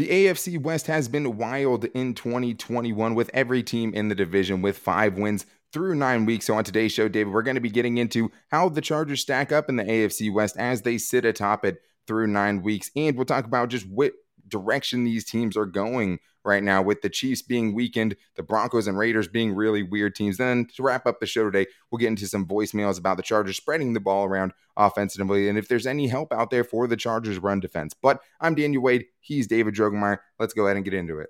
The AFC West has been wild in 2021 with every team in the division with five wins through nine weeks. So, on today's show, David, we're going to be getting into how the Chargers stack up in the AFC West as they sit atop it through nine weeks. And we'll talk about just what direction these teams are going right now, with the Chiefs being weakened, the Broncos and Raiders being really weird teams. Then to wrap up the show today, we'll get into some voicemails about the Chargers spreading the ball around offensively and if there's any help out there for the Chargers run defense. But I'm Daniel Wade. He's David Drogemeyer. Let's go ahead and get into it.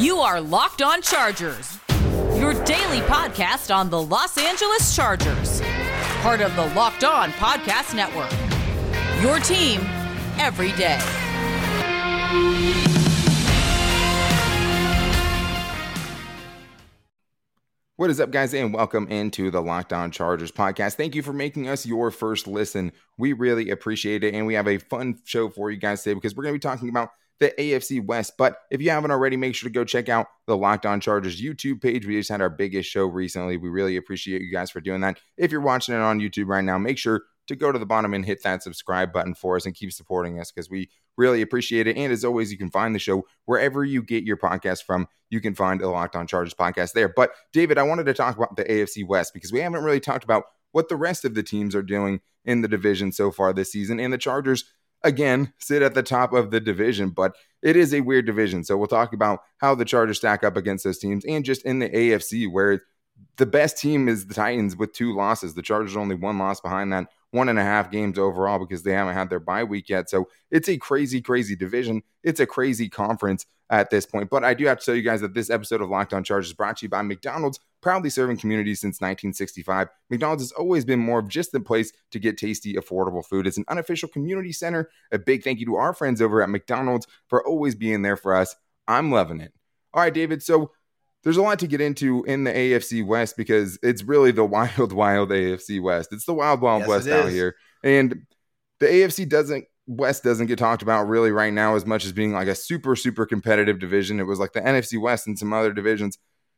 You are Locked On Chargers, your daily podcast on the Los Angeles Chargers, part of the Locked On Podcast Network. Your team every day. What is up, guys, and welcome into the Locked On Chargers podcast. Thank you for making us your first listen. We really appreciate it, and we have a fun show for you guys today because we're going to be talking about the AFC West. But if you haven't already, make sure to go check out the Locked On Chargers YouTube page. We just had our biggest show recently. We really appreciate you guys for doing that. If you're watching it on YouTube right now, make sure to go to the bottom and hit that subscribe button for us and keep supporting us because we really appreciate it. And as always, you can find the show wherever you get your podcast from. You can find the Locked On Chargers podcast there. But David, I wanted to talk about the AFC West because we haven't really talked about what the rest of the teams are doing in the division so far this season. And the Chargers again sit at the top of the division, but it is a weird division. So we'll talk about how the Chargers stack up against those teams and just in the AFC where the best team is the Titans with two losses. The Chargers only one loss behind that, one and a half games overall because they haven't had their bye week yet. So it's a crazy, crazy division. It's a crazy conference at this point. But I do have to tell you guys that this episode of Locked On Chargers is brought to you by McDonald's, proudly serving communities since 1965. McDonald's has always been more of just the place to get tasty, affordable food. It's an unofficial community center. A big thank you to our friends over at McDonald's for always being there for us. I'm loving it. All right, David. So there's a lot to get into in the AFC West because it's really the wild, wild AFC West. It's the wild, wild Yes, West out is. here. And the AFC doesn't West doesn't get talked about really right now as much as being like a super, super competitive division. It was like the NFC West and some other divisions.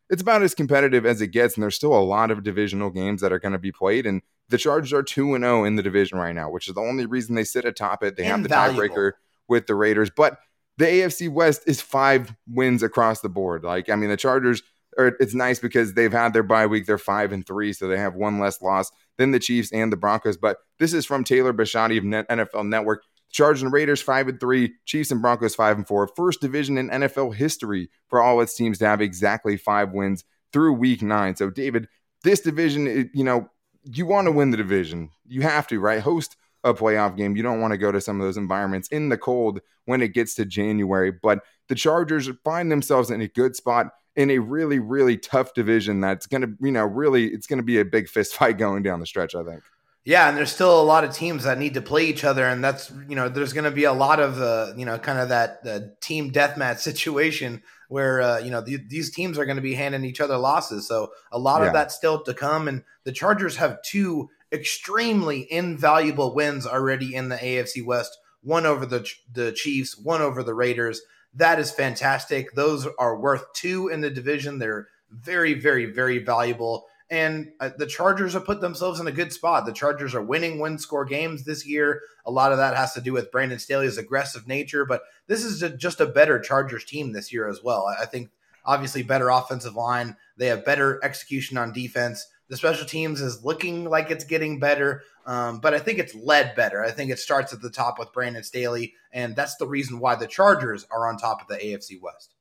It's about as competitive as it gets, and there's still a lot of divisional games that are going to be played. And the Chargers are 2 and 0 in the division right now, which is the only reason they sit atop it. They have the tiebreaker with the Raiders, but the AFC West is five wins across the board. Like, I mean, the Chargers are it's nice because they've had their bye week. They're five and three, so they have one less loss than the Chiefs and the Broncos. But this is from Taylor Bashadi of Net- NFL Network. Chargers and Raiders five and three, Chiefs and Broncos five and four. First division in NFL history for all its teams to have exactly five wins through week nine. So, David, this division, you know, you want to win the division. You have to, right? Host a playoff game. You don't want to go to some of those environments in the cold when it gets to January. But the Chargers find themselves in a good spot in a really, really tough division that's going to, you know, really, it's going to be a big fist fight going down the stretch, I think. Yeah, and there's still a lot of teams that need to play each other, and that's you know there's going to be a lot of uh, you know kind of that uh, team deathmatch situation where uh, you know the, these teams are going to be handing each other losses. So a lot Yeah. of that still to come, and the Chargers have two extremely invaluable wins already in the AFC West. One over the the Chiefs, one over the Raiders. That is fantastic. Those are worth two in the division. They're very, very, very valuable. And uh, the Chargers have put themselves in a good spot. The Chargers are winning win score games this year. A lot of that has to do with Brandon Staley's aggressive nature, but this is a, just a better Chargers team this year as well. I, I think obviously better offensive line. They have better execution on defense. The special teams is looking like it's getting better, um, but I think it's led better. I think it starts at the top with Brandon Staley, and that's the reason why the Chargers are on top of the AFC West.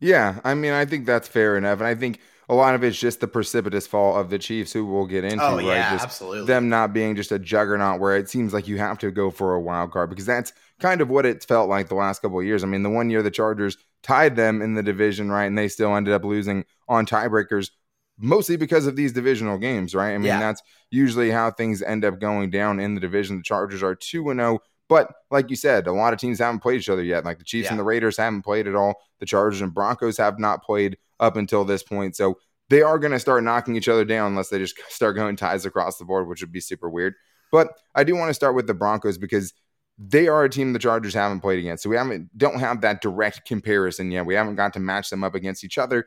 Yeah, I mean, I think that's fair enough. And I think a lot of it's just the precipitous fall of the Chiefs, who we'll get into, Oh, right? yeah, Just absolutely. them not being just a juggernaut where it seems like you have to go for a wild card because that's kind of what it's felt like the last couple of years. I mean, the one year the Chargers tied them in the division, right? And they still ended up losing on tiebreakers, mostly because of these divisional games, right? I mean, Yeah. that's usually how things end up going down in the division. The Chargers are 2 and 0. But like you said, a lot of teams haven't played each other yet. Like the Chiefs and the Raiders haven't played at all. The Chargers and Broncos have not played up until this point. So they are going to start knocking each other down unless they just start going ties across the board, which would be super weird. But I do want to start with the Broncos because they are a team the Chargers haven't played against. So we haven't don't have that direct comparison yet. We haven't got to match them up against each other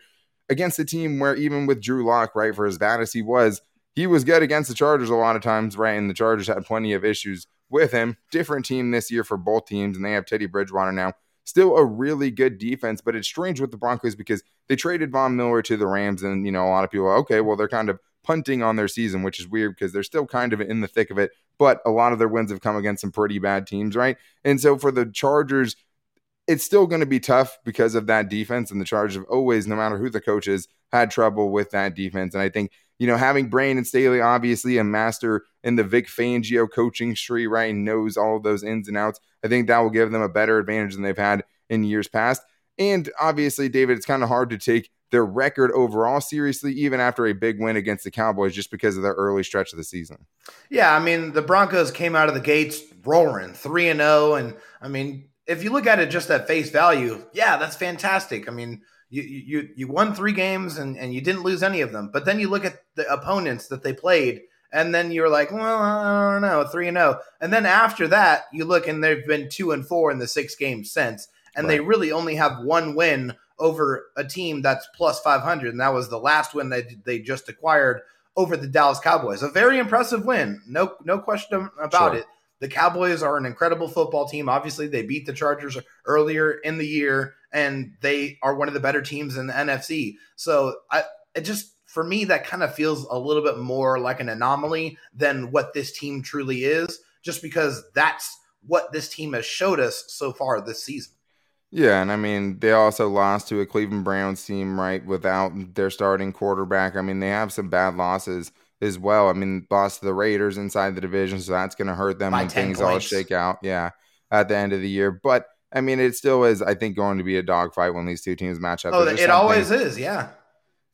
against a team where even with Drew Lock, right, for as bad as he was, he was good against the Chargers a lot of times, right? And the Chargers had plenty of issues with him. Different team this year for both teams, and they have Teddy Bridgewater now. Still a really good defense, but it's strange with the Broncos because they traded Von Miller to the Rams, and you know a lot of people are okay. Well, they're kind of punting on their season, which is weird because they're still kind of in the thick of it. But a lot of their wins have come against some pretty bad teams, right? And so for the Chargers, it's still going to be tough because of that defense. And the charge of always, no matter who the coach is, had trouble with that defense. And I think, you know, having Brandon Staley, obviously a master in the Vic Fangio coaching tree, right, and knows all those ins and outs, I think that will give them a better advantage than they've had in years past. And obviously, David, it's kind of hard to take their record overall seriously, even after a big win against the Cowboys, just because of their early stretch of the season. Yeah, I mean, the Broncos came out of the gates roaring, 3 and 0. And I mean, if you look at it just at face value, yeah, that's fantastic. I mean, you you you won three games and, and you didn't lose any of them. But then you look at the opponents that they played, and then you're like, well, I don't know, three and zero. And then after that, you look and they've been two and four in the six games since, and right. they really only have one win over a team that's plus five hundred, and that was the last win they they just acquired over the Dallas Cowboys. A very impressive win, no no question about sure. it. The Cowboys are an incredible football team. Obviously, they beat the Chargers earlier in the year, and they are one of the better teams in the NFC. So I it just for me that kind of feels a little bit more like an anomaly than what this team truly is, just because that's what this team has showed us so far this season. Yeah, and I mean they also lost to a Cleveland Browns team, right, without their starting quarterback. I mean they have some bad losses as well. I mean, lost to the Raiders inside the division, so that's going to hurt them By when things points. all shake out. Yeah, at the end of the year, but I mean, it still is. I think going to be a dogfight when these two teams match up. Oh, it always is. Yeah.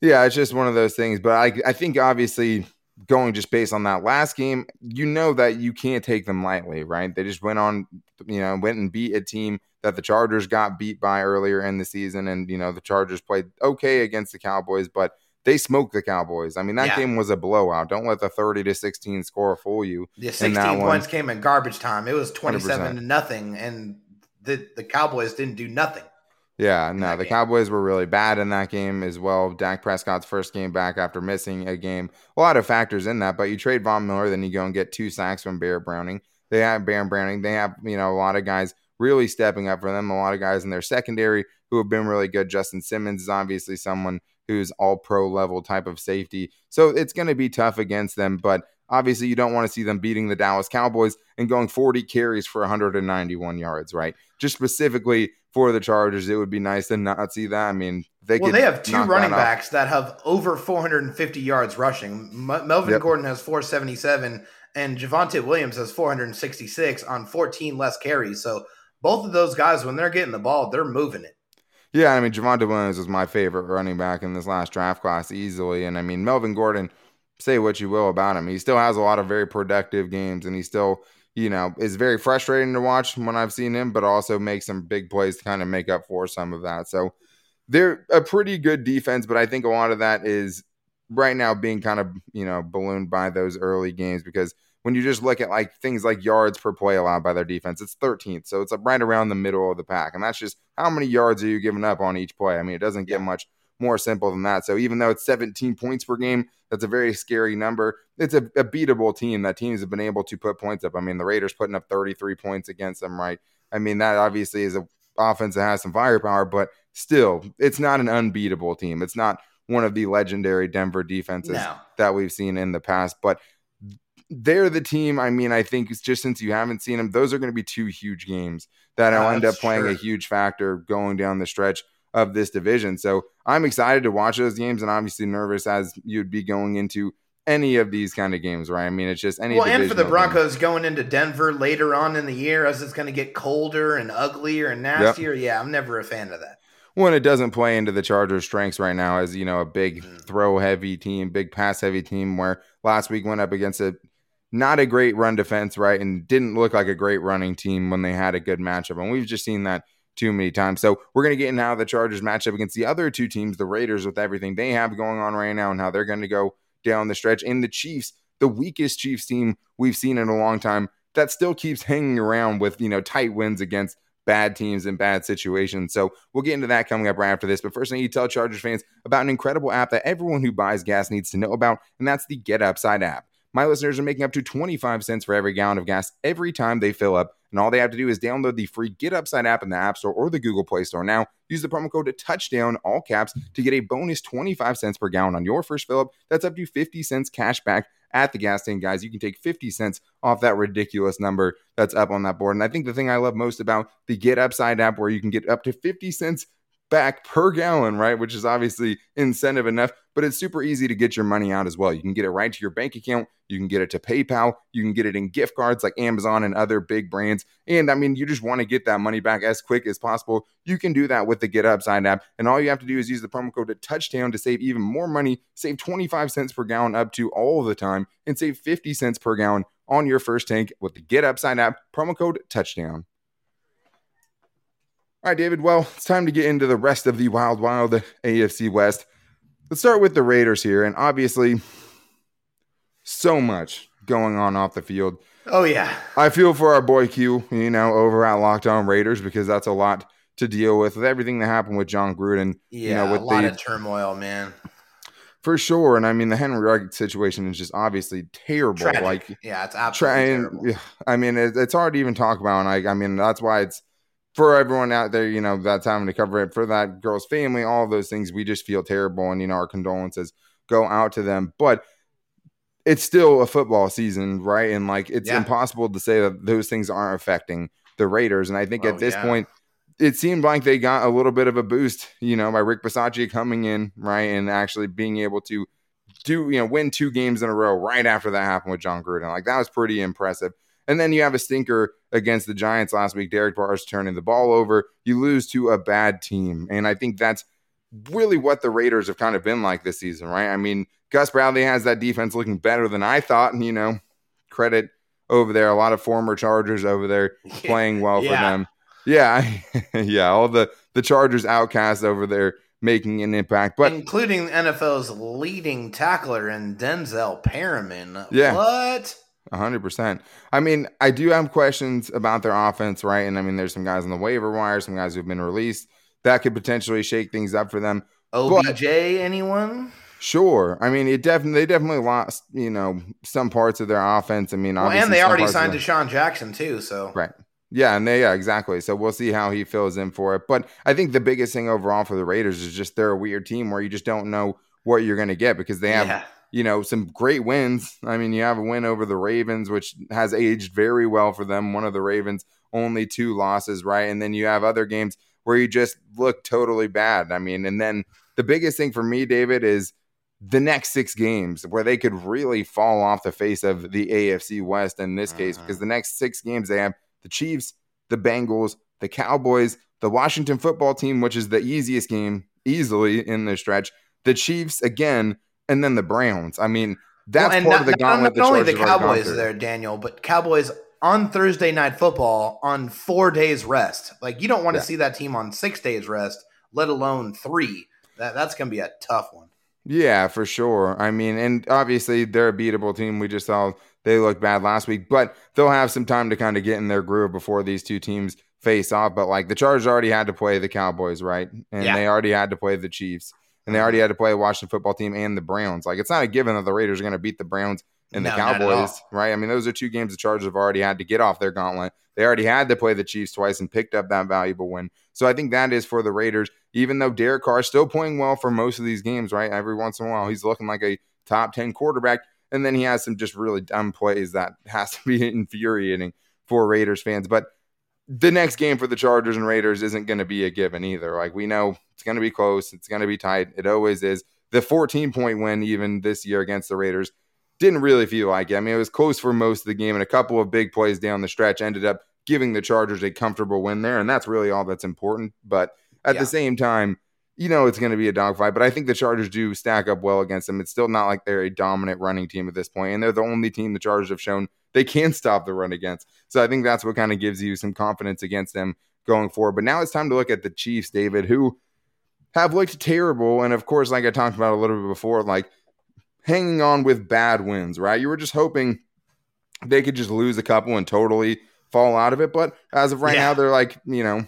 Yeah, it's just one of those things. But I, I think obviously going just based on that last game, you know that you can't take them lightly, right? They just went on, you know, went and beat a team that the Chargers got beat by earlier in the season, and you know the Chargers played okay against the Cowboys, but they smoked the Cowboys. I mean, that yeah. game was a blowout. Don't let the 30 to 16 score fool you. The 16 points came in garbage time. It was 27 100%. to nothing, and the, the Cowboys didn't do nothing. Yeah, no, the game. Cowboys were really bad in that game as well. Dak Prescott's first game back after missing a game. A lot of factors in that, but you trade Von Miller, then you go and get two sacks from Baron Browning. They have Baron Browning. They have, you know, a lot of guys really stepping up for them. A lot of guys in their secondary who have been really good. Justin Simmons is obviously someone who's all pro level type of safety. So it's going to be tough against them, but obviously you don't want to see them beating the Dallas Cowboys and going 40 carries for 191 yards, right? Just specifically for the Chargers, it would be nice to not see that. I mean, they well, they have two running that backs that have over 450 yards rushing. M- Melvin yep. Gordon has 477 and Javonte Williams has 466 on 14 less carries. So both of those guys, when they're getting the ball, they're moving it. Yeah, I mean Javonte Williams was my favorite running back in this last draft class easily, and I mean Melvin Gordon. Say what you will about him, he still has a lot of very productive games, and he still, you know, is very frustrating to watch when I've seen him, but also makes some big plays to kind of make up for some of that. So they're a pretty good defense, but I think a lot of that is right now being kind of you know ballooned by those early games because when you just look at like things like yards per play allowed by their defense, it's 13th. So it's right around the middle of the pack. And that's just how many yards are you giving up on each play? I mean, it doesn't get much more simple than that. So even though it's 17 points per game, that's a very scary number. It's a, a beatable team that teams have been able to put points up. I mean, the Raiders putting up 33 points against them, right? I mean, that obviously is a offense that has some firepower, but still, it's not an unbeatable team. It's not one of the legendary Denver defenses no. that we've seen in the past. But they're the team. I mean, I think it's just since you haven't seen them, those are going to be two huge games that will end up playing true. a huge factor going down the stretch of this division. So I'm excited to watch those games and obviously nervous as you'd be going into any of these kind of games, right? I mean, it's just any. Well, and for the Broncos game. going into Denver later on in the year as it's going to get colder and uglier and nastier. Yep. Yeah, I'm never a fan of that. When it doesn't play into the Chargers' strengths right now, as you know, a big mm. throw heavy team, big pass heavy team, where last week went up against a not a great run defense, right? And didn't look like a great running team when they had a good matchup. And we've just seen that too many times. So we're going to get now the Chargers matchup against the other two teams, the Raiders, with everything they have going on right now and how they're going to go down the stretch. And the Chiefs, the weakest Chiefs team we've seen in a long time, that still keeps hanging around with, you know, tight wins against bad teams and bad situations. So we'll get into that coming up right after this. But first, I need to tell Chargers fans about an incredible app that everyone who buys gas needs to know about, and that's the Get Upside app. My listeners are making up to 25 cents for every gallon of gas every time they fill up. And all they have to do is download the free Get Upside app in the App Store or the Google Play Store now. Use the promo code touchdown, all caps, to get a bonus 25 cents per gallon on your first fill up. That's up to 50 cents cash back at the gas station, guys. You can take 50 cents off that ridiculous number that's up on that board. And I think the thing I love most about the Get Upside app, where you can get up to 50 cents back per gallon, right? Which is obviously incentive enough, but it's super easy to get your money out as well. You can get it right to your bank account. You can get it to PayPal. You can get it in gift cards like Amazon and other big brands. And I mean, you just want to get that money back as quick as possible. You can do that with the Get Upside app. And all you have to do is use the promo code to touchdown to save even more money, save 25 cents per gallon up to all the time, and save 50 cents per gallon on your first tank with the Get Upside app, promo code touchdown. All right, David. Well, it's time to get into the rest of the wild, wild AFC West. Let's start with the Raiders here. And obviously, so much going on off the field. Oh, yeah. I feel for our boy Q, you know, over at Locked On Raiders because that's a lot to deal with with everything that happened with Jon Gruden. Yeah, you know, with a lot the, of turmoil, man. for sure. And I mean, the Henry Rugg situation is just obviously terrible. Tragic. Like, yeah, it's absolutely trying terrible. i mean it, it's hard to even talk about and I, I mean that's why it's for everyone out there you know that's having to cover it for that girl's family all those things we just feel terrible and you know our condolences go out to them but it's still a football season right and like it's Yeah. impossible to say that those things aren't affecting the raiders and i think Oh, at this yeah. point it seemed like they got a little bit of a boost, you know, by Rich Bisaccia coming in, right, and actually being able to do, you know, win two games in a row right after that happened with Jon Gruden. Like that was pretty impressive. And then you have a stinker against the Giants last week. Derek Carr's turning the ball over. You lose to a bad team, and I think that's really what the Raiders have kind of been like this season, right? I mean, Gus Bradley has that defense looking better than I thought, and you know, credit over there. A lot of former Chargers over there playing well for them. Yeah, yeah, all the the Chargers outcasts over there making an impact. But including NFL's leading tackler in Denzel Perryman. Yeah. What? Hundred percent. I mean, I do have questions about their offense, right? And I mean, there's some guys on the waiver wire, some guys who've been released that could potentially shake things up for them. OBJ, anyone? Sure. I mean, it definitely they definitely lost, you know, some parts of their offense. I mean, Well, obviously and they already signed DeSean Jackson too. So Right. Yeah, and they yeah, exactly. So we'll see how he fills in for it. But I think the biggest thing overall for the Raiders is just they're a weird team where you just don't know what you're going to get because they have yeah, you know some great wins. I mean, you have a win over the Ravens, which has aged very well for them. One of the Ravens only two losses, right? And then you have other games where you just look totally bad. I mean, and then the biggest thing for me, David, is the next six games where they could really fall off the face of the AFC West in this case, Mhm. because the next six games they have the Chiefs, the Bengals, the Cowboys, the Washington football team, which is the easiest game easily in the stretch, the Chiefs again, and then the Browns. I mean, that's Well, part not, of the not- gauntlet. Not, only the Cowboys there, Daniel, but Cowboys on Thursday night football on four days rest. Like you don't want to Yeah. see that team on six days rest, let alone three. That that's gonna be a tough one. Yeah, for sure. I mean, and obviously they're a beatable team. We just saw they looked bad last week, but they'll have some time to kind of get in their groove before these two teams face off. But like the Chargers already had to play the Cowboys, right? And Yeah. they already had to play the Chiefs. And they already had to play a Washington football team and the Browns. Like it's not a given that the Raiders are going to beat the Browns and the No, Cowboys, right? I mean, those are two games the Chargers have already had to get off their gauntlet. They already had to play the Chiefs twice and picked up that valuable win. So I think that is for the Raiders, even though Derek Carr is still playing well for most of these games, right? Every once in a while, he's looking like a top 10 quarterback. And then he has some just really dumb plays that has to be infuriating for Raiders fans. But the next game for the Chargers and Raiders isn't going to be a given either. Like we know it's going to be close, it's going to be tight. It always is. The 14 point win, even this year against the Raiders, didn't really feel like it. I mean, it was close for most of the game, and a couple of big plays down the stretch ended up giving the Chargers a comfortable win there, and that's really all that's important. But at Yeah. the same time, you know it's going to be a dogfight. But I think the Chargers do stack up well against them. It's still not like they're a dominant running team at this point, and they're the only team the Chargers have shown they can stop the run against. So I think that's what kind of gives you some confidence against them going forward. But now it's time to look at the Chiefs, David, who have looked terrible. And of course, like I talked about a little bit before, like hanging on with bad wins, right? You were just hoping they could just lose a couple and totally fall out of it. But as of right Yeah. now, they're like, you know,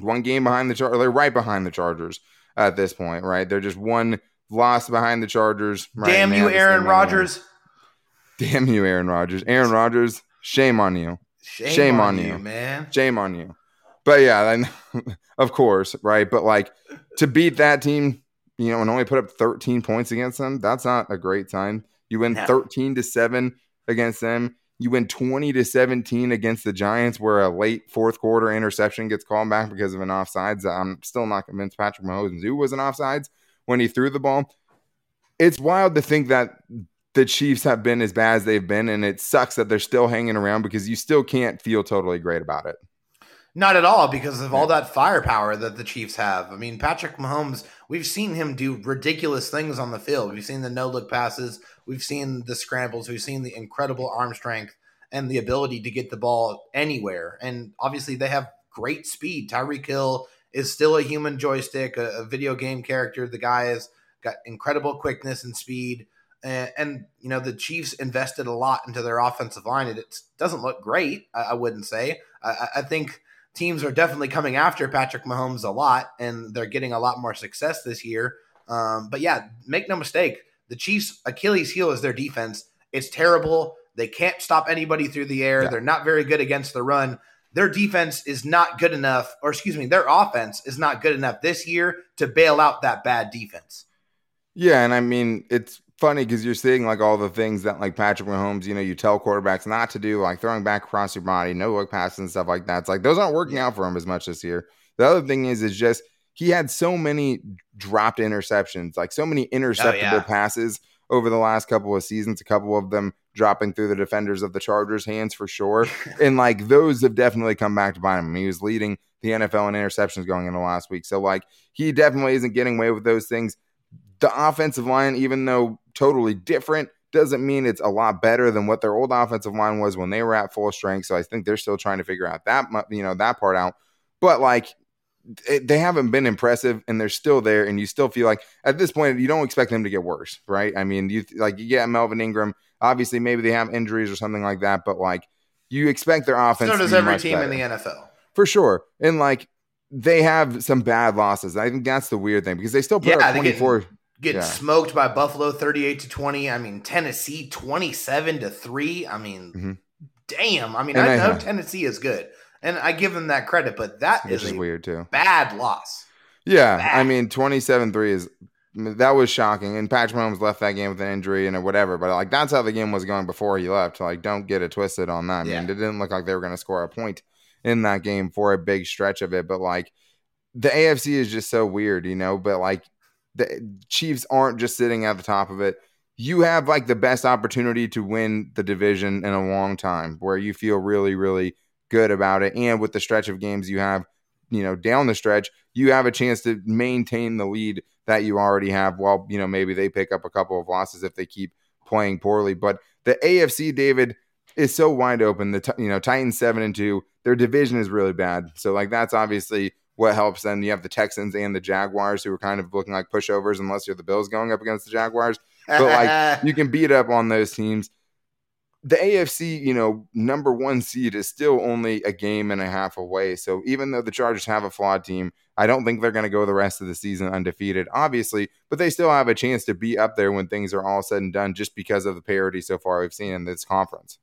one game behind the Chargers. They're right behind the Chargers at this point, right? They're just one loss behind the Chargers. Right? Damn you, Aaron Rodgers. Damn you, Aaron Rodgers. Aaron Rodgers, shame on you. Shame, Shame on, on you, you. man. Shame on you. But yeah, then of course, right? But like to beat that team, you know, and only put up 13 points against them, that's not a great sign. You win No. 13 to 7 against them. You win 20 to 17 against the Giants, where a late fourth quarter interception gets called back because of an offsides. I'm still not convinced Patrick Mahomes knew was an offsides when he threw the ball. It's wild to think that the Chiefs have been as bad as they've been, and it sucks that they're still hanging around because you still can't feel totally great about it. Not at all because of all that firepower that the Chiefs have. I mean, Patrick Mahomes, we've seen him do ridiculous things on the field. We've seen the no look passes, we've seen the scrambles, we've seen the incredible arm strength and the ability to get the ball anywhere. And obviously, they have great speed. Tyreek Hill is still a human joystick, a, a video game character. The guy has got incredible quickness and speed. And, and, you know, the Chiefs invested a lot into their offensive line. It, it doesn't look great, I, I wouldn't say. I, I- I think teams are definitely coming after Patrick Mahomes a lot, and they're getting a lot more success this year. Um, but yeah, make no mistake, the Chiefs' Achilles heel is their defense. It's terrible. They can't stop anybody through the air. Yeah. They're not very good against the run. Their defense is not good enough, or excuse me, their offense is not good enough this year to bail out that bad defense. Yeah, and I mean it's funny because you're seeing like all the things that like Patrick Mahomes, you know, you tell quarterbacks not to do, like throwing back across your body, no look passes and stuff like that. It's like those aren't working out for him as much this year. The other thing is, is just he had so many dropped interceptions, like so many interceptable yeah. passes over the last couple of seasons. A couple of them dropping through the defenders of the Chargers' hands for sure, and like those have definitely come back to bite him. He was leading the NFL in interceptions going into last week, so like he definitely isn't getting away with those things the offensive line, even though totally different, doesn't mean it's a lot better than what their old offensive line was when they were at full strength. So I think they're still trying to figure out that you know that part out. But like it, they haven't been impressive, and they're still there, and you still feel like at this point you don't expect them to get worse, right? I mean, you like you get Melvin Ingram. Obviously, maybe they have injuries or something like that, but like you expect their offense. So does every team better in the NFL. for sure. And like they have some bad losses. I think that's the weird thing because they still put Yeah, up they get- 24. Get Yeah. smoked by Buffalo 38 to 20. I mean, Tennessee 27 to 3. I mean, Mhm. damn. I mean, And I know have- Tennessee is good. And I give them that credit, but that is, is weird too. bad loss. Yeah, bad. I mean, 27-3 is that was shocking. And Patrick Mahomes left that game with an injury and whatever, but like that's how the game was going before he left. Like, don't get it twisted on that. I mean, Yeah. it didn't look like they were going to score a point in that game for a big stretch of it. But like, the AFC is just so weird, you know. But like, the Chiefs aren't just sitting at the top of it. You have like the best opportunity to win the division in a long time, where you feel really, really good about it. And with the stretch of games you have, you know, down the stretch, you have a chance to maintain the lead that you already have while, you know, maybe they pick up a couple of losses if they keep playing poorly. But the AFC, David, is so wide open. The, you know, Titans 7 and 2, their division is really bad. So, like, that's obviously what helps them. You have the Texans and the Jaguars who are kind of looking like pushovers unless you're the Bills going up against the Jaguars but like you can beat up on those teams. The AFC, you know, number one seed is still only a game and a half away. So even though the Chargers have a flawed team, I don't think they're going to go the rest of the season undefeated, obviously, but they still have a chance to be up there when things are all said and done just because of the parity so far we've seen in this conference.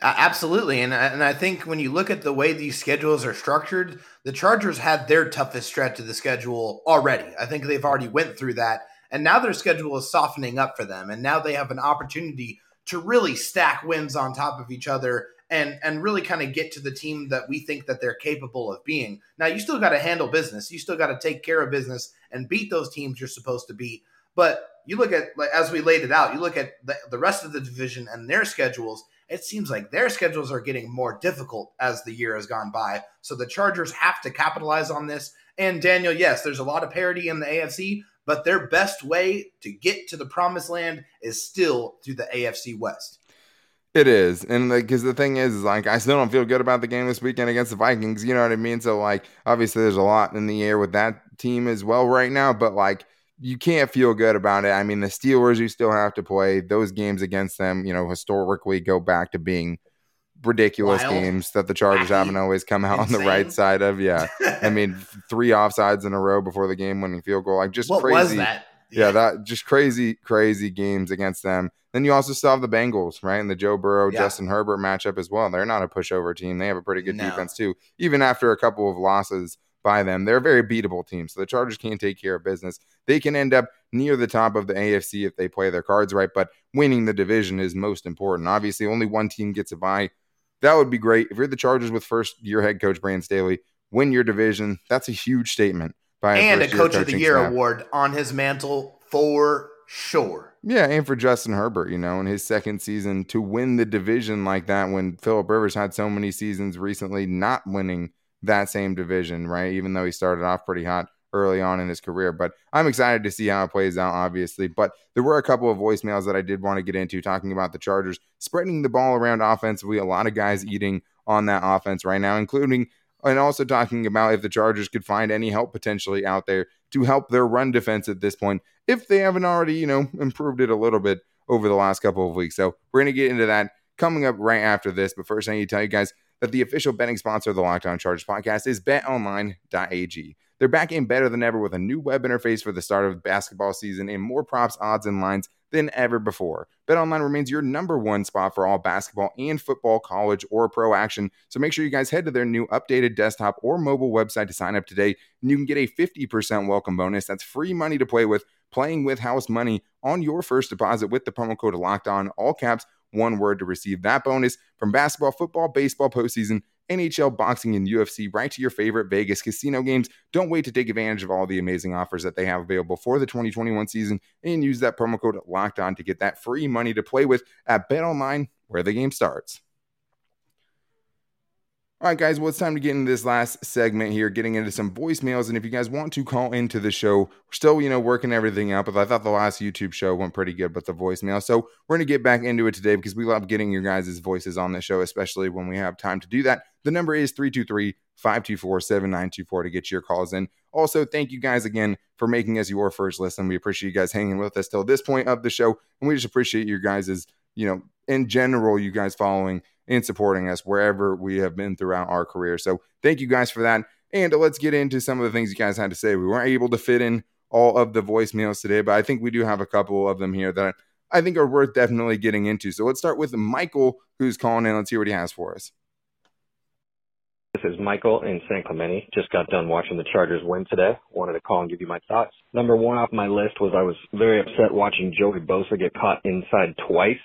Absolutely, and and I think when you look at the way these schedules are structured, the Chargers had their toughest stretch of the schedule already. I think they've already went through that, and now their schedule is softening up for them, and now they have an opportunity to really stack wins on top of each other and and really kind of get to the team that we think that they're capable of being. Now you still got to handle business, you still got to take care of business and beat those teams you're supposed to beat, but you look at as we laid it out, you look at the, the rest of the division and their schedules it seems like their schedules are getting more difficult as the year has gone by. So the Chargers have to capitalize on this. And Daniel, yes, there's a lot of parity in the AFC, but their best way to get to the promised land is still through the AFC West. It is, and because the thing is, is like I still don't feel good about the game this weekend against the Vikings. You know what I mean? So like, obviously, there's a lot in the air with that team as well right now. But like, you can't feel good about it. I mean, the Steelers, you still have to play those games against them. You know, historically go back to being ridiculous Wild. games that the Chargers Wacky. haven't always come out on the right side of. Yeah. I mean, three offsides in a row before the game winning field goal. Like just what crazy. was that? Yeah, that just crazy, crazy games against them. Then you also still have the Bengals, right? And the Joe Burrow, Yeah. Justin Herbert matchup as well. They're not a pushover team. They have a pretty good No. defense too. Even after a couple of losses by them, they're a very beatable team. So the Chargers can take care of business. They can end up near the top of the AFC if they play their cards right, but winning the division is most important. Obviously, only one team gets a bye. That would be great. If you're the Chargers with first year head coach Brandon Staley, win your division. That's a huge statement by and a coach of the year staff. award on his mantle for sure. Yeah, and for Justin Herbert, you know, in his second season to win the division like that when Philip Rivers had so many seasons recently not winning that same division, right? Even though he started off pretty hot early on in his career. But I'm excited to see how it plays out, obviously. But there were a couple of voicemails that I did want to get into talking about the Chargers spreading the ball around offensively. A lot of guys eating on that offense right now, including and also talking about if the Chargers could find any help potentially out there to help their run defense at this point, if they haven't already, you know, improved it a little bit over the last couple of weeks. So we're going to get into that coming up right after this. But first, I need to tell you guys that the official betting sponsor of the Locked On Chargers podcast is betonline.ag. They're back in better than ever with a new web interface for the start of basketball season and more props, odds, and lines than ever before. BetOnline remains your number one spot for all basketball and football, college, or pro action. So make sure you guys head to their new updated desktop or mobile website to sign up today, and you can get a 50% welcome bonus. That's free money to play with, playing with house money on your first deposit with the promo code Locked On, all caps, one word to receive that bonus from basketball, football, baseball postseason. NHL, boxing, and UFC right to your favorite Vegas casino games. Don't wait to take advantage of all the amazing offers that they have available for the 2021 season and use that promo code locked on to get that free money to play with at BetOnline where the game starts. All right, guys, well, it's time to get into this last segment here, getting into some voicemails. And if you guys want to call into the show, we're still, you know, working everything out. But I thought the last YouTube show went pretty good with the voicemail. So we're going to get back into it today because we love getting your guys' voices on the show, especially when we have time to do that. The number is 323 524 7924 to get your calls in. Also, thank you guys again for making us your first listen. We appreciate you guys hanging with us till this point of the show. And we just appreciate your guys' you know, in general, you guys following and supporting us wherever we have been throughout our career. So thank you guys for that. And let's get into some of the things you guys had to say. We weren't able to fit in all of the voicemails today, but I think we do have a couple of them here that I think are worth definitely getting into. So let's start with Michael, who's calling in. Let's hear what he has for us. This is Michael in San Clemente. Just got done watching the Chargers win today. Wanted to call and give you my thoughts. Number one off my list was I was very upset watching Joey Bosa get caught inside twice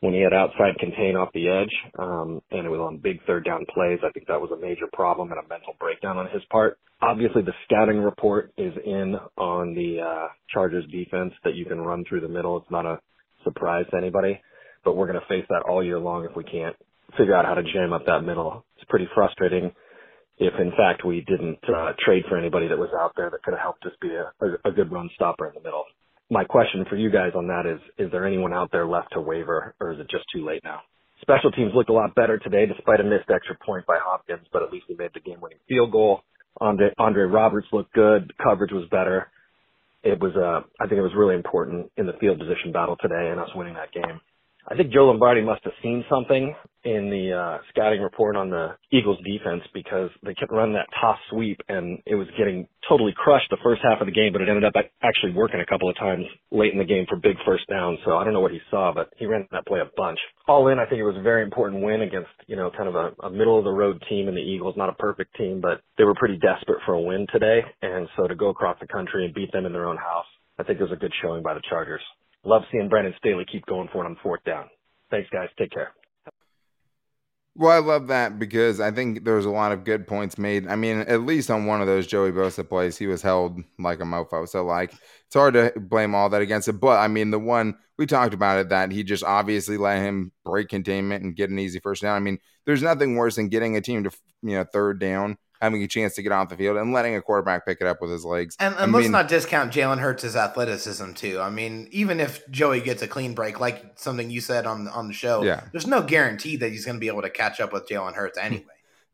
when he had outside contain off the edge, um, and it was on big third down plays. I think that was a major problem and a mental breakdown on his part. Obviously, the scouting report is in on the uh, Chargers defense that you can run through the middle. It's not a surprise to anybody, but we're going to face that all year long if we can't figure out how to jam up that middle. It's pretty frustrating if in fact we didn't uh, trade for anybody that was out there that could have helped us be a, a, a good run stopper in the middle. My question for you guys on that is, is there anyone out there left to waiver or is it just too late now? Special teams looked a lot better today despite a missed extra point by Hopkins, but at least he made the game winning field goal. Andre, Andre Roberts looked good. Coverage was better. It was, uh, I think it was really important in the field position battle today and us winning that game. I think Joe Lombardi must have seen something in the uh, scouting report on the Eagles defense because they kept running that toss sweep and it was getting totally crushed the first half of the game, but it ended up actually working a couple of times late in the game for big first downs. So I don't know what he saw, but he ran that play a bunch. All in, I think it was a very important win against, you know, kind of a, a middle of the road team in the Eagles, not a perfect team, but they were pretty desperate for a win today. And so to go across the country and beat them in their own house, I think it was a good showing by the Chargers. Love seeing Brandon Staley keep going for it on fourth down. Thanks, guys. Take care. Well, I love that because I think there was a lot of good points made. I mean, at least on one of those Joey Bosa plays, he was held like a mofo. So, like, it's hard to blame all that against it. But I mean, the one we talked about it that he just obviously let him break containment and get an easy first down. I mean, there's nothing worse than getting a team to you know third down, having a chance to get off the field, and letting a quarterback pick it up with his legs. And, I and let's not discount Jalen Hurts' athleticism too. I mean, even if Joey gets a clean break, like something you said on on the show, Yeah. there's no guarantee that he's going to be able to catch up with Jalen Hurts anyway.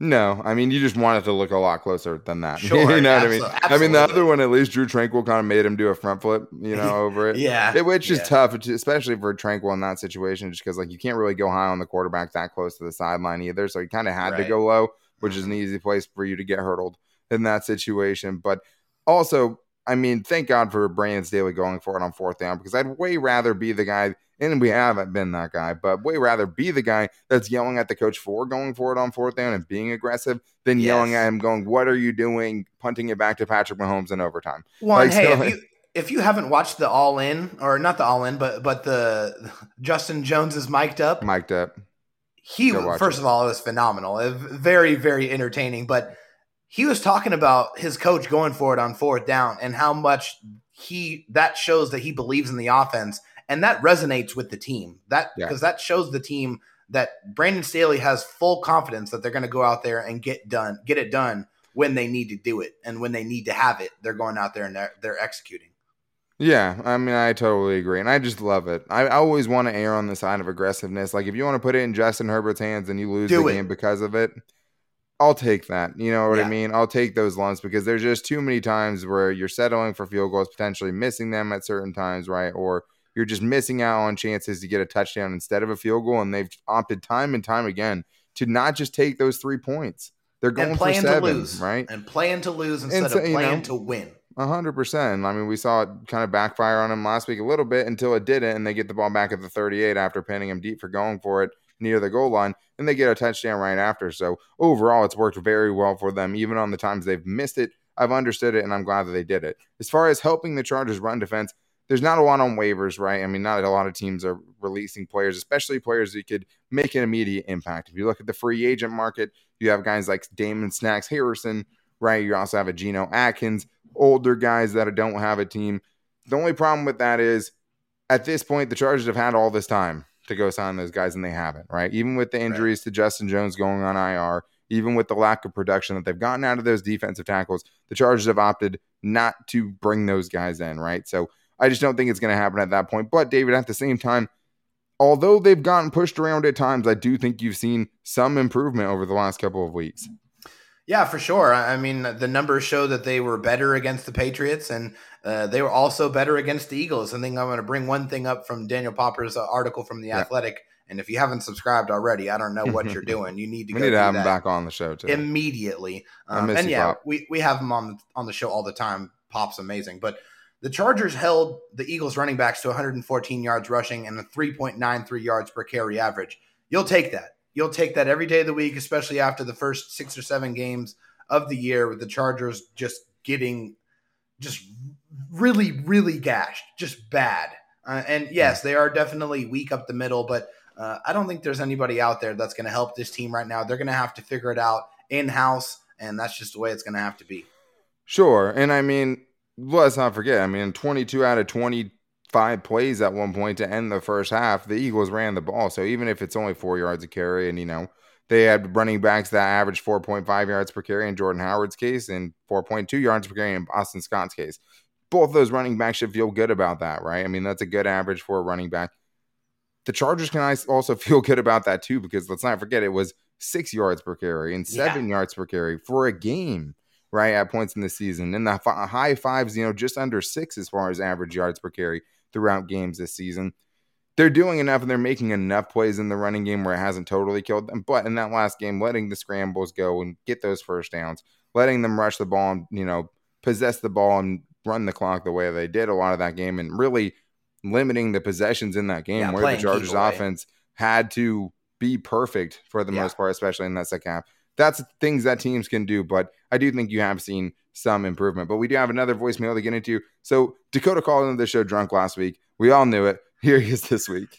No, I mean you just want it to look a lot closer than that. Sure, you know what I absolutely, mean? I mean the other one, at least Drue Tranquill kind of made him do a front flip, you know, over it. Yeah, It- which is tough, especially for Tranquill in that situation, just because like you can't really go high on the quarterback that close to the sideline either. So he kind of had to go low, which is an easy place for you to get hurdled in that situation. But also, I mean, thank God for Brandon Staley going for it on fourth down because I'd way rather be the guy, and we haven't been that guy, but way rather be the guy that's yelling at the coach for going for it on fourth down and being aggressive than yelling at him, going, "What are you doing?" punting it back to Patrick Mahomes in overtime. Well, Like, hey, so- if you if you haven't watched the All In or not the All In, but but the Justin Jones is mic'd up. Mic'd up. He first it. of all it was phenomenal, eh, It was very very entertaining. But he was talking about his coach going for it on fourth down and how much he that shows that he believes in the offense and that resonates with the team. That Yeah. because that shows the team that Brandon Staley has full confidence that they're going to go out there and get done, get it done when they need to do it and when they need to have it. They're going out there and they're, they're executing. Yeah, I mean, I totally agree, and I just love it. I, I always want to err on the side of aggressiveness. Like, if you want to put it in Justin Herbert's hands and you lose Do the it. game because of it, I'll take that. You know what I mean? I'll take those lumps because there's just too many times where you're settling for field goals, potentially missing them at certain times, right? Or you're just missing out on chances to get a touchdown instead of a field goal, and they've opted time and time again to not just take those three points. They're going and for seven, to lose, right? And playing to lose instead so, of you playing know, to win. Hundred percent. I mean, we saw it kind of backfire on him last week a little bit until it didn't, and they get the ball back at the 38 after pinning him deep for going for it near the goal line, and they get a touchdown right after. So overall, it's worked very well for them, even on the times they've missed it. I've understood it, and I'm glad that they did it. As far as helping the Chargers run defense, there's not a lot on waivers, right? I mean, not a lot of teams are releasing players, especially players that could make an immediate impact. If you look at the free agent market, you have guys like Damon Snacks Harrison, right? You also have a Geno Atkins, older guys that don't have a team. The only problem with that is at this point, the Chargers have had all this time to go sign those guys, and they haven't, right? Even with the injuries to Justin Jones going on IR, even with the lack of production that they've gotten out of those defensive tackles, the Chargers have opted not to bring those guys in, right? So I just don't think it's going to happen at that point. But David, at the same time, although they've gotten pushed around at times, I do think you've seen some improvement over the last couple of weeks. Yeah, for sure. I mean, the numbers show that they were better against the Patriots, and uh, they were also better against the Eagles. I think I'm going to bring one thing up from Daniel Popper's uh, article from the Yeah. Athletic. And if you haven't subscribed already, I don't know what you're doing. You need to We go need to have that him back on the show too. immediately. Um, and you, yeah, Pop. we, we have him on on the show all the time. Pop's amazing, but the Chargers held the Eagles running backs to 114 yards rushing and a 3.93 yards per carry average. You'll take that. You'll take that every day of the week, especially after the first six or seven games of the year with the Chargers just getting just really, really gashed, just bad. Uh, and yes, they are definitely weak up the middle, but uh, I don't think there's anybody out there that's going to help this team right now. They're going to have to figure it out in house, and that's just the way it's going to have to be. Sure. And I mean, let's not forget, I mean, 22 out of 25 plays at one point to end the first half, the Eagles ran the ball. So even if it's only four yards a carry, and, you know, they had running backs that averaged 4.5 yards per carry in Jordan Howard's case and 4.2 yards per carry in Boston Scott's case. Both those running backs should feel good about that, right? I mean, that's a good average for a running back. The Chargers can also feel good about that too, because let's not forget it was six yards per carry and seven yards per carry for a game right at points in the season And the high fives you know just under six as far as average yards per carry throughout games this season. They're doing enough and they're making enough plays in the running game where it hasn't totally killed them. But in that last game letting the scrambles go and get those first downs letting them rush the ball and you know possess the ball and run the clock the way they did a lot of that game and really limiting the possessions in that game Yeah, where the chargers offense had to be perfect for the Yeah. most part especially in that second half that's things that teams can do. But I do think you have seen some improvement. But we do have another voicemail to get into. So Dakota called into the show drunk last week. We all knew it. Here he is this week.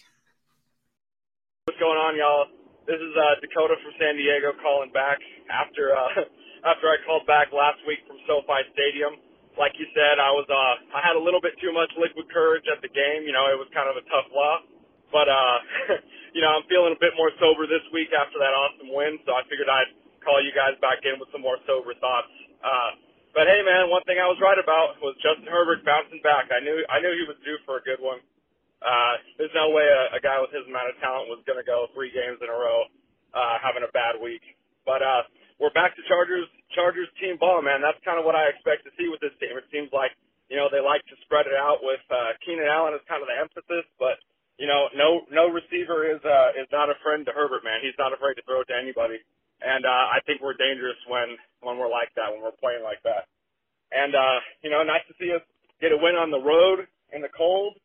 What's going on, y'all? This is uh, Dakota from San Diego calling back after uh, after I called back last week from SoFi Stadium. Like you said, I was uh, I had a little bit too much liquid courage at the game. You know, it was kind of a tough loss, but uh, you know, I'm feeling a bit more sober this week after that awesome win. So I figured I'd call you guys back in with some more sober thoughts. Uh, but hey, man, one thing I was right about was Justin Herbert bouncing back. I knew I knew he was due for a good one. Uh, there's no way a, a guy with his amount of talent was going to go three games in a row uh, having a bad week. But uh, we're back to Chargers Chargers team ball, man. That's kind of what I expect to see with this team. It seems like you know they like to spread it out with uh, Keenan Allen as kind of the emphasis, but you know no no receiver is uh, is not a friend to Herbert, man. He's not afraid to throw it to anybody, and uh, I think we're dangerous when when we're like that, when we're playing like that. And uh, you know, nice to see us get a win on the road in the cold.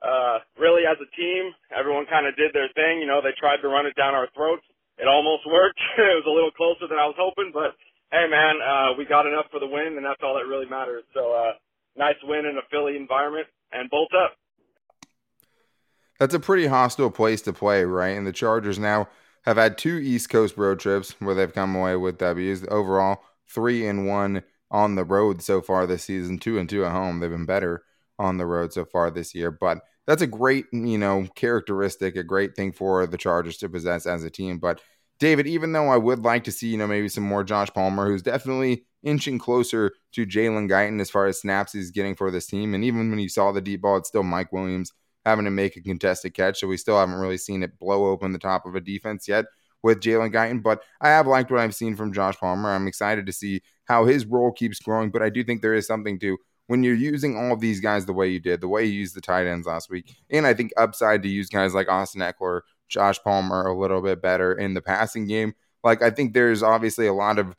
Uh, really, as a team, everyone kind of did their thing. You know, they tried to run it down our throats. It almost worked. it was a little closer than I was hoping, but hey, man, uh, we got enough for the win, and that's all that really matters. So, uh, nice win in a Philly environment, and bolt up. That's a pretty hostile place to play, right? And the Chargers now have had two East Coast road trips where they've come away with W's. Overall, three and one on the road so far this season, two and two at home. They've been better on the road so far this year. But that's a great, you know, characteristic, a great thing for the Chargers to possess as a team. But David, even though I would like to see, you know, maybe some more Josh Palmer, who's definitely inching closer to Jalen Guyton as far as snaps he's getting for this team. And even when you saw the deep ball, it's still Mike Williams having to make a contested catch. So we still haven't really seen it blow open the top of a defense yet with Jalen Guyton. But I have liked what I've seen from Josh Palmer. I'm excited to see how his role keeps growing. But I do think there is something to when you're using all of these guys the way you did, the way you used the tight ends last week, and I think upside to use guys like Austin Ekeler, Josh Palmer a little bit better in the passing game. Like I think there's obviously a lot of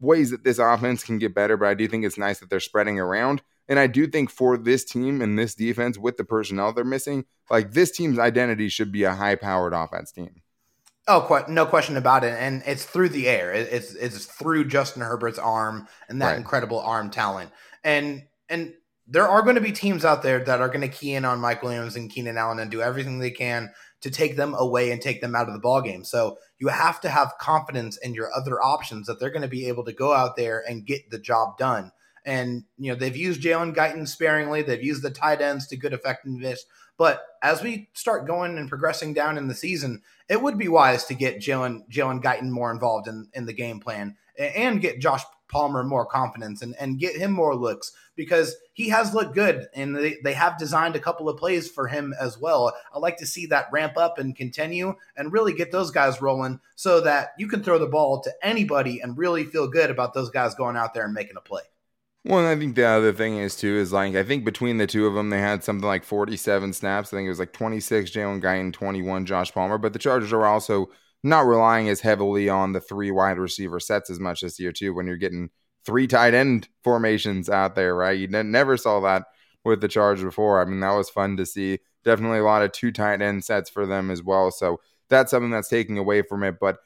ways that this offense can get better, but I do think it's nice that they're spreading around. And I do think for this team and this defense with the personnel they're missing, like this team's identity should be a high powered offense team. Oh, no question about it. And it's through the air. It's it's through Justin Herbert's arm and that right. incredible arm talent. And and there are going to be teams out there that are going to key in on Mike Williams and Keenan Allen and do everything they can to take them away and take them out of the ball game. So you have to have confidence in your other options that they're going to be able to go out there and get the job done. And you know they've used Jalen Guyton sparingly. They've used the tight ends to good effectiveness. But as we start going and progressing down in the season, it would be wise to get Jalen Jalen Guyton more involved in, in the game plan and get Josh Palmer more confidence and, and get him more looks because he has looked good and they, they have designed a couple of plays for him as well. I like to see that ramp up and continue and really get those guys rolling so that you can throw the ball to anybody and really feel good about those guys going out there and making a play. Well, I think the other thing is too is like I think between the two of them they had something like 47 snaps. I think it was like 26 Jalen Guyton, 21 Josh Palmer. But the Chargers are also not relying as heavily on the three wide receiver sets as much this year too. When you're getting three tight end formations out there, right? You never saw that with the Chargers before. I mean, that was fun to see. Definitely a lot of two tight end sets for them as well. So that's something that's taking away from it. But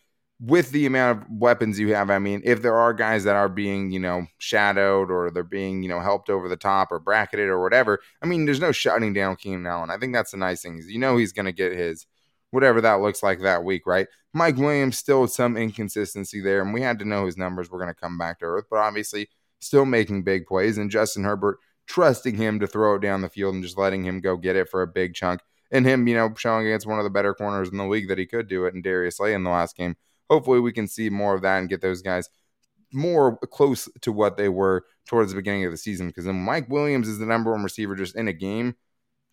with the amount of weapons you have, I mean, if there are guys that are being, you know, shadowed or they're being, you know, helped over the top or bracketed or whatever, I mean, there's no shutting down Keenan Allen. I think that's the nice thing. Is you know he's going to get his, whatever that looks like that week, right? Mike Williams still some inconsistency there, and we had to know his numbers were going to come back to earth, but obviously still making big plays, and Justin Herbert trusting him to throw it down the field and just letting him go get it for a big chunk, and him, you know, showing against one of the better corners in the league that he could do it, and Darius Slay in the last game hopefully we can see more of that and get those guys more close to what they were towards the beginning of the season. Because then Mike Williams is the number one receiver just in a game.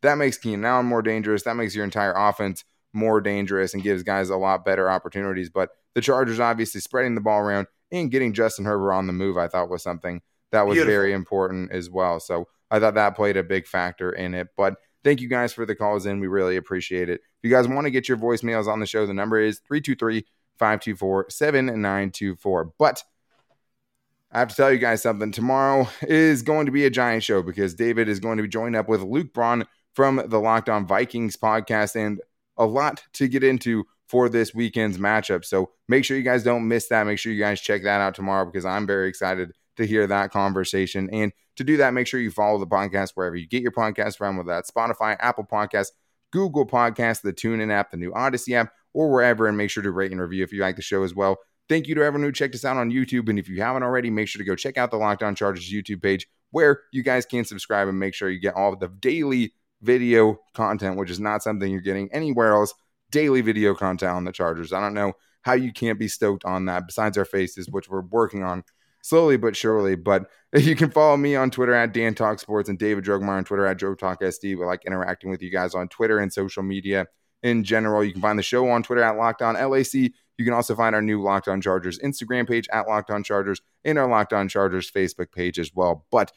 That makes Keenan Allen more dangerous. That makes your entire offense more dangerous and gives guys a lot better opportunities. But the Chargers obviously spreading the ball around and getting Justin Herbert on the move, I thought was something that was Beautiful. very important as well. So I thought that played a big factor in it. But thank you guys for the calls in. We really appreciate it. If you guys want to get your voicemails on the show, the number is 323- 524 7924. But I have to tell you guys something. Tomorrow is going to be a giant show because David is going to be joined up with Luke Braun from the Locked On Vikings podcast and a lot to get into for this weekend's matchup. So make sure you guys don't miss that. Make sure you guys check that out tomorrow because I'm very excited to hear that conversation. And to do that, make sure you follow the podcast wherever you get your podcast from, whether that's Spotify, Apple Podcasts, Google Podcasts, the TuneIn app, the new Odyssey app, or wherever. And make sure to rate and review if you like the show as well. Thank you to everyone who checked us out on YouTube. And if you haven't already, make sure to go check out the Locked On Chargers YouTube page where you guys can subscribe and make sure you get all of the daily video content, which is not something you're getting anywhere else. Daily video content on the Chargers. I don't know how you can't be stoked on that besides our faces, which we're working on slowly but surely. But you can follow me on Twitter at Dan Talk Sports and David Drogmar on Twitter at Joe Talk SD. We like interacting with you guys on Twitter and social media in general. You can find the show on Twitter at Locked On LAC. You can also find our new Locked On Chargers Instagram page at Locked On Chargers and our Locked On Chargers Facebook page as well. But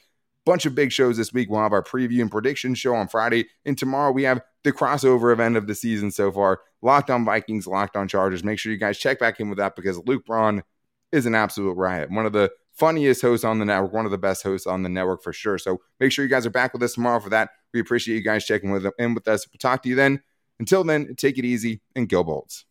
bunch of big shows this week. We'll have our preview and prediction show on Friday, and tomorrow we have the crossover event of the season so far. Locked on Vikings, Locked on Chargers. Make sure you guys check back in with that because Luke Braun is an absolute riot. One of the funniest hosts on the network, one of the best hosts on the network for sure. So make sure you guys are back with us tomorrow for that. We appreciate you guys checking with in with us. We'll talk to you then. Until then, take it easy and go Bolts.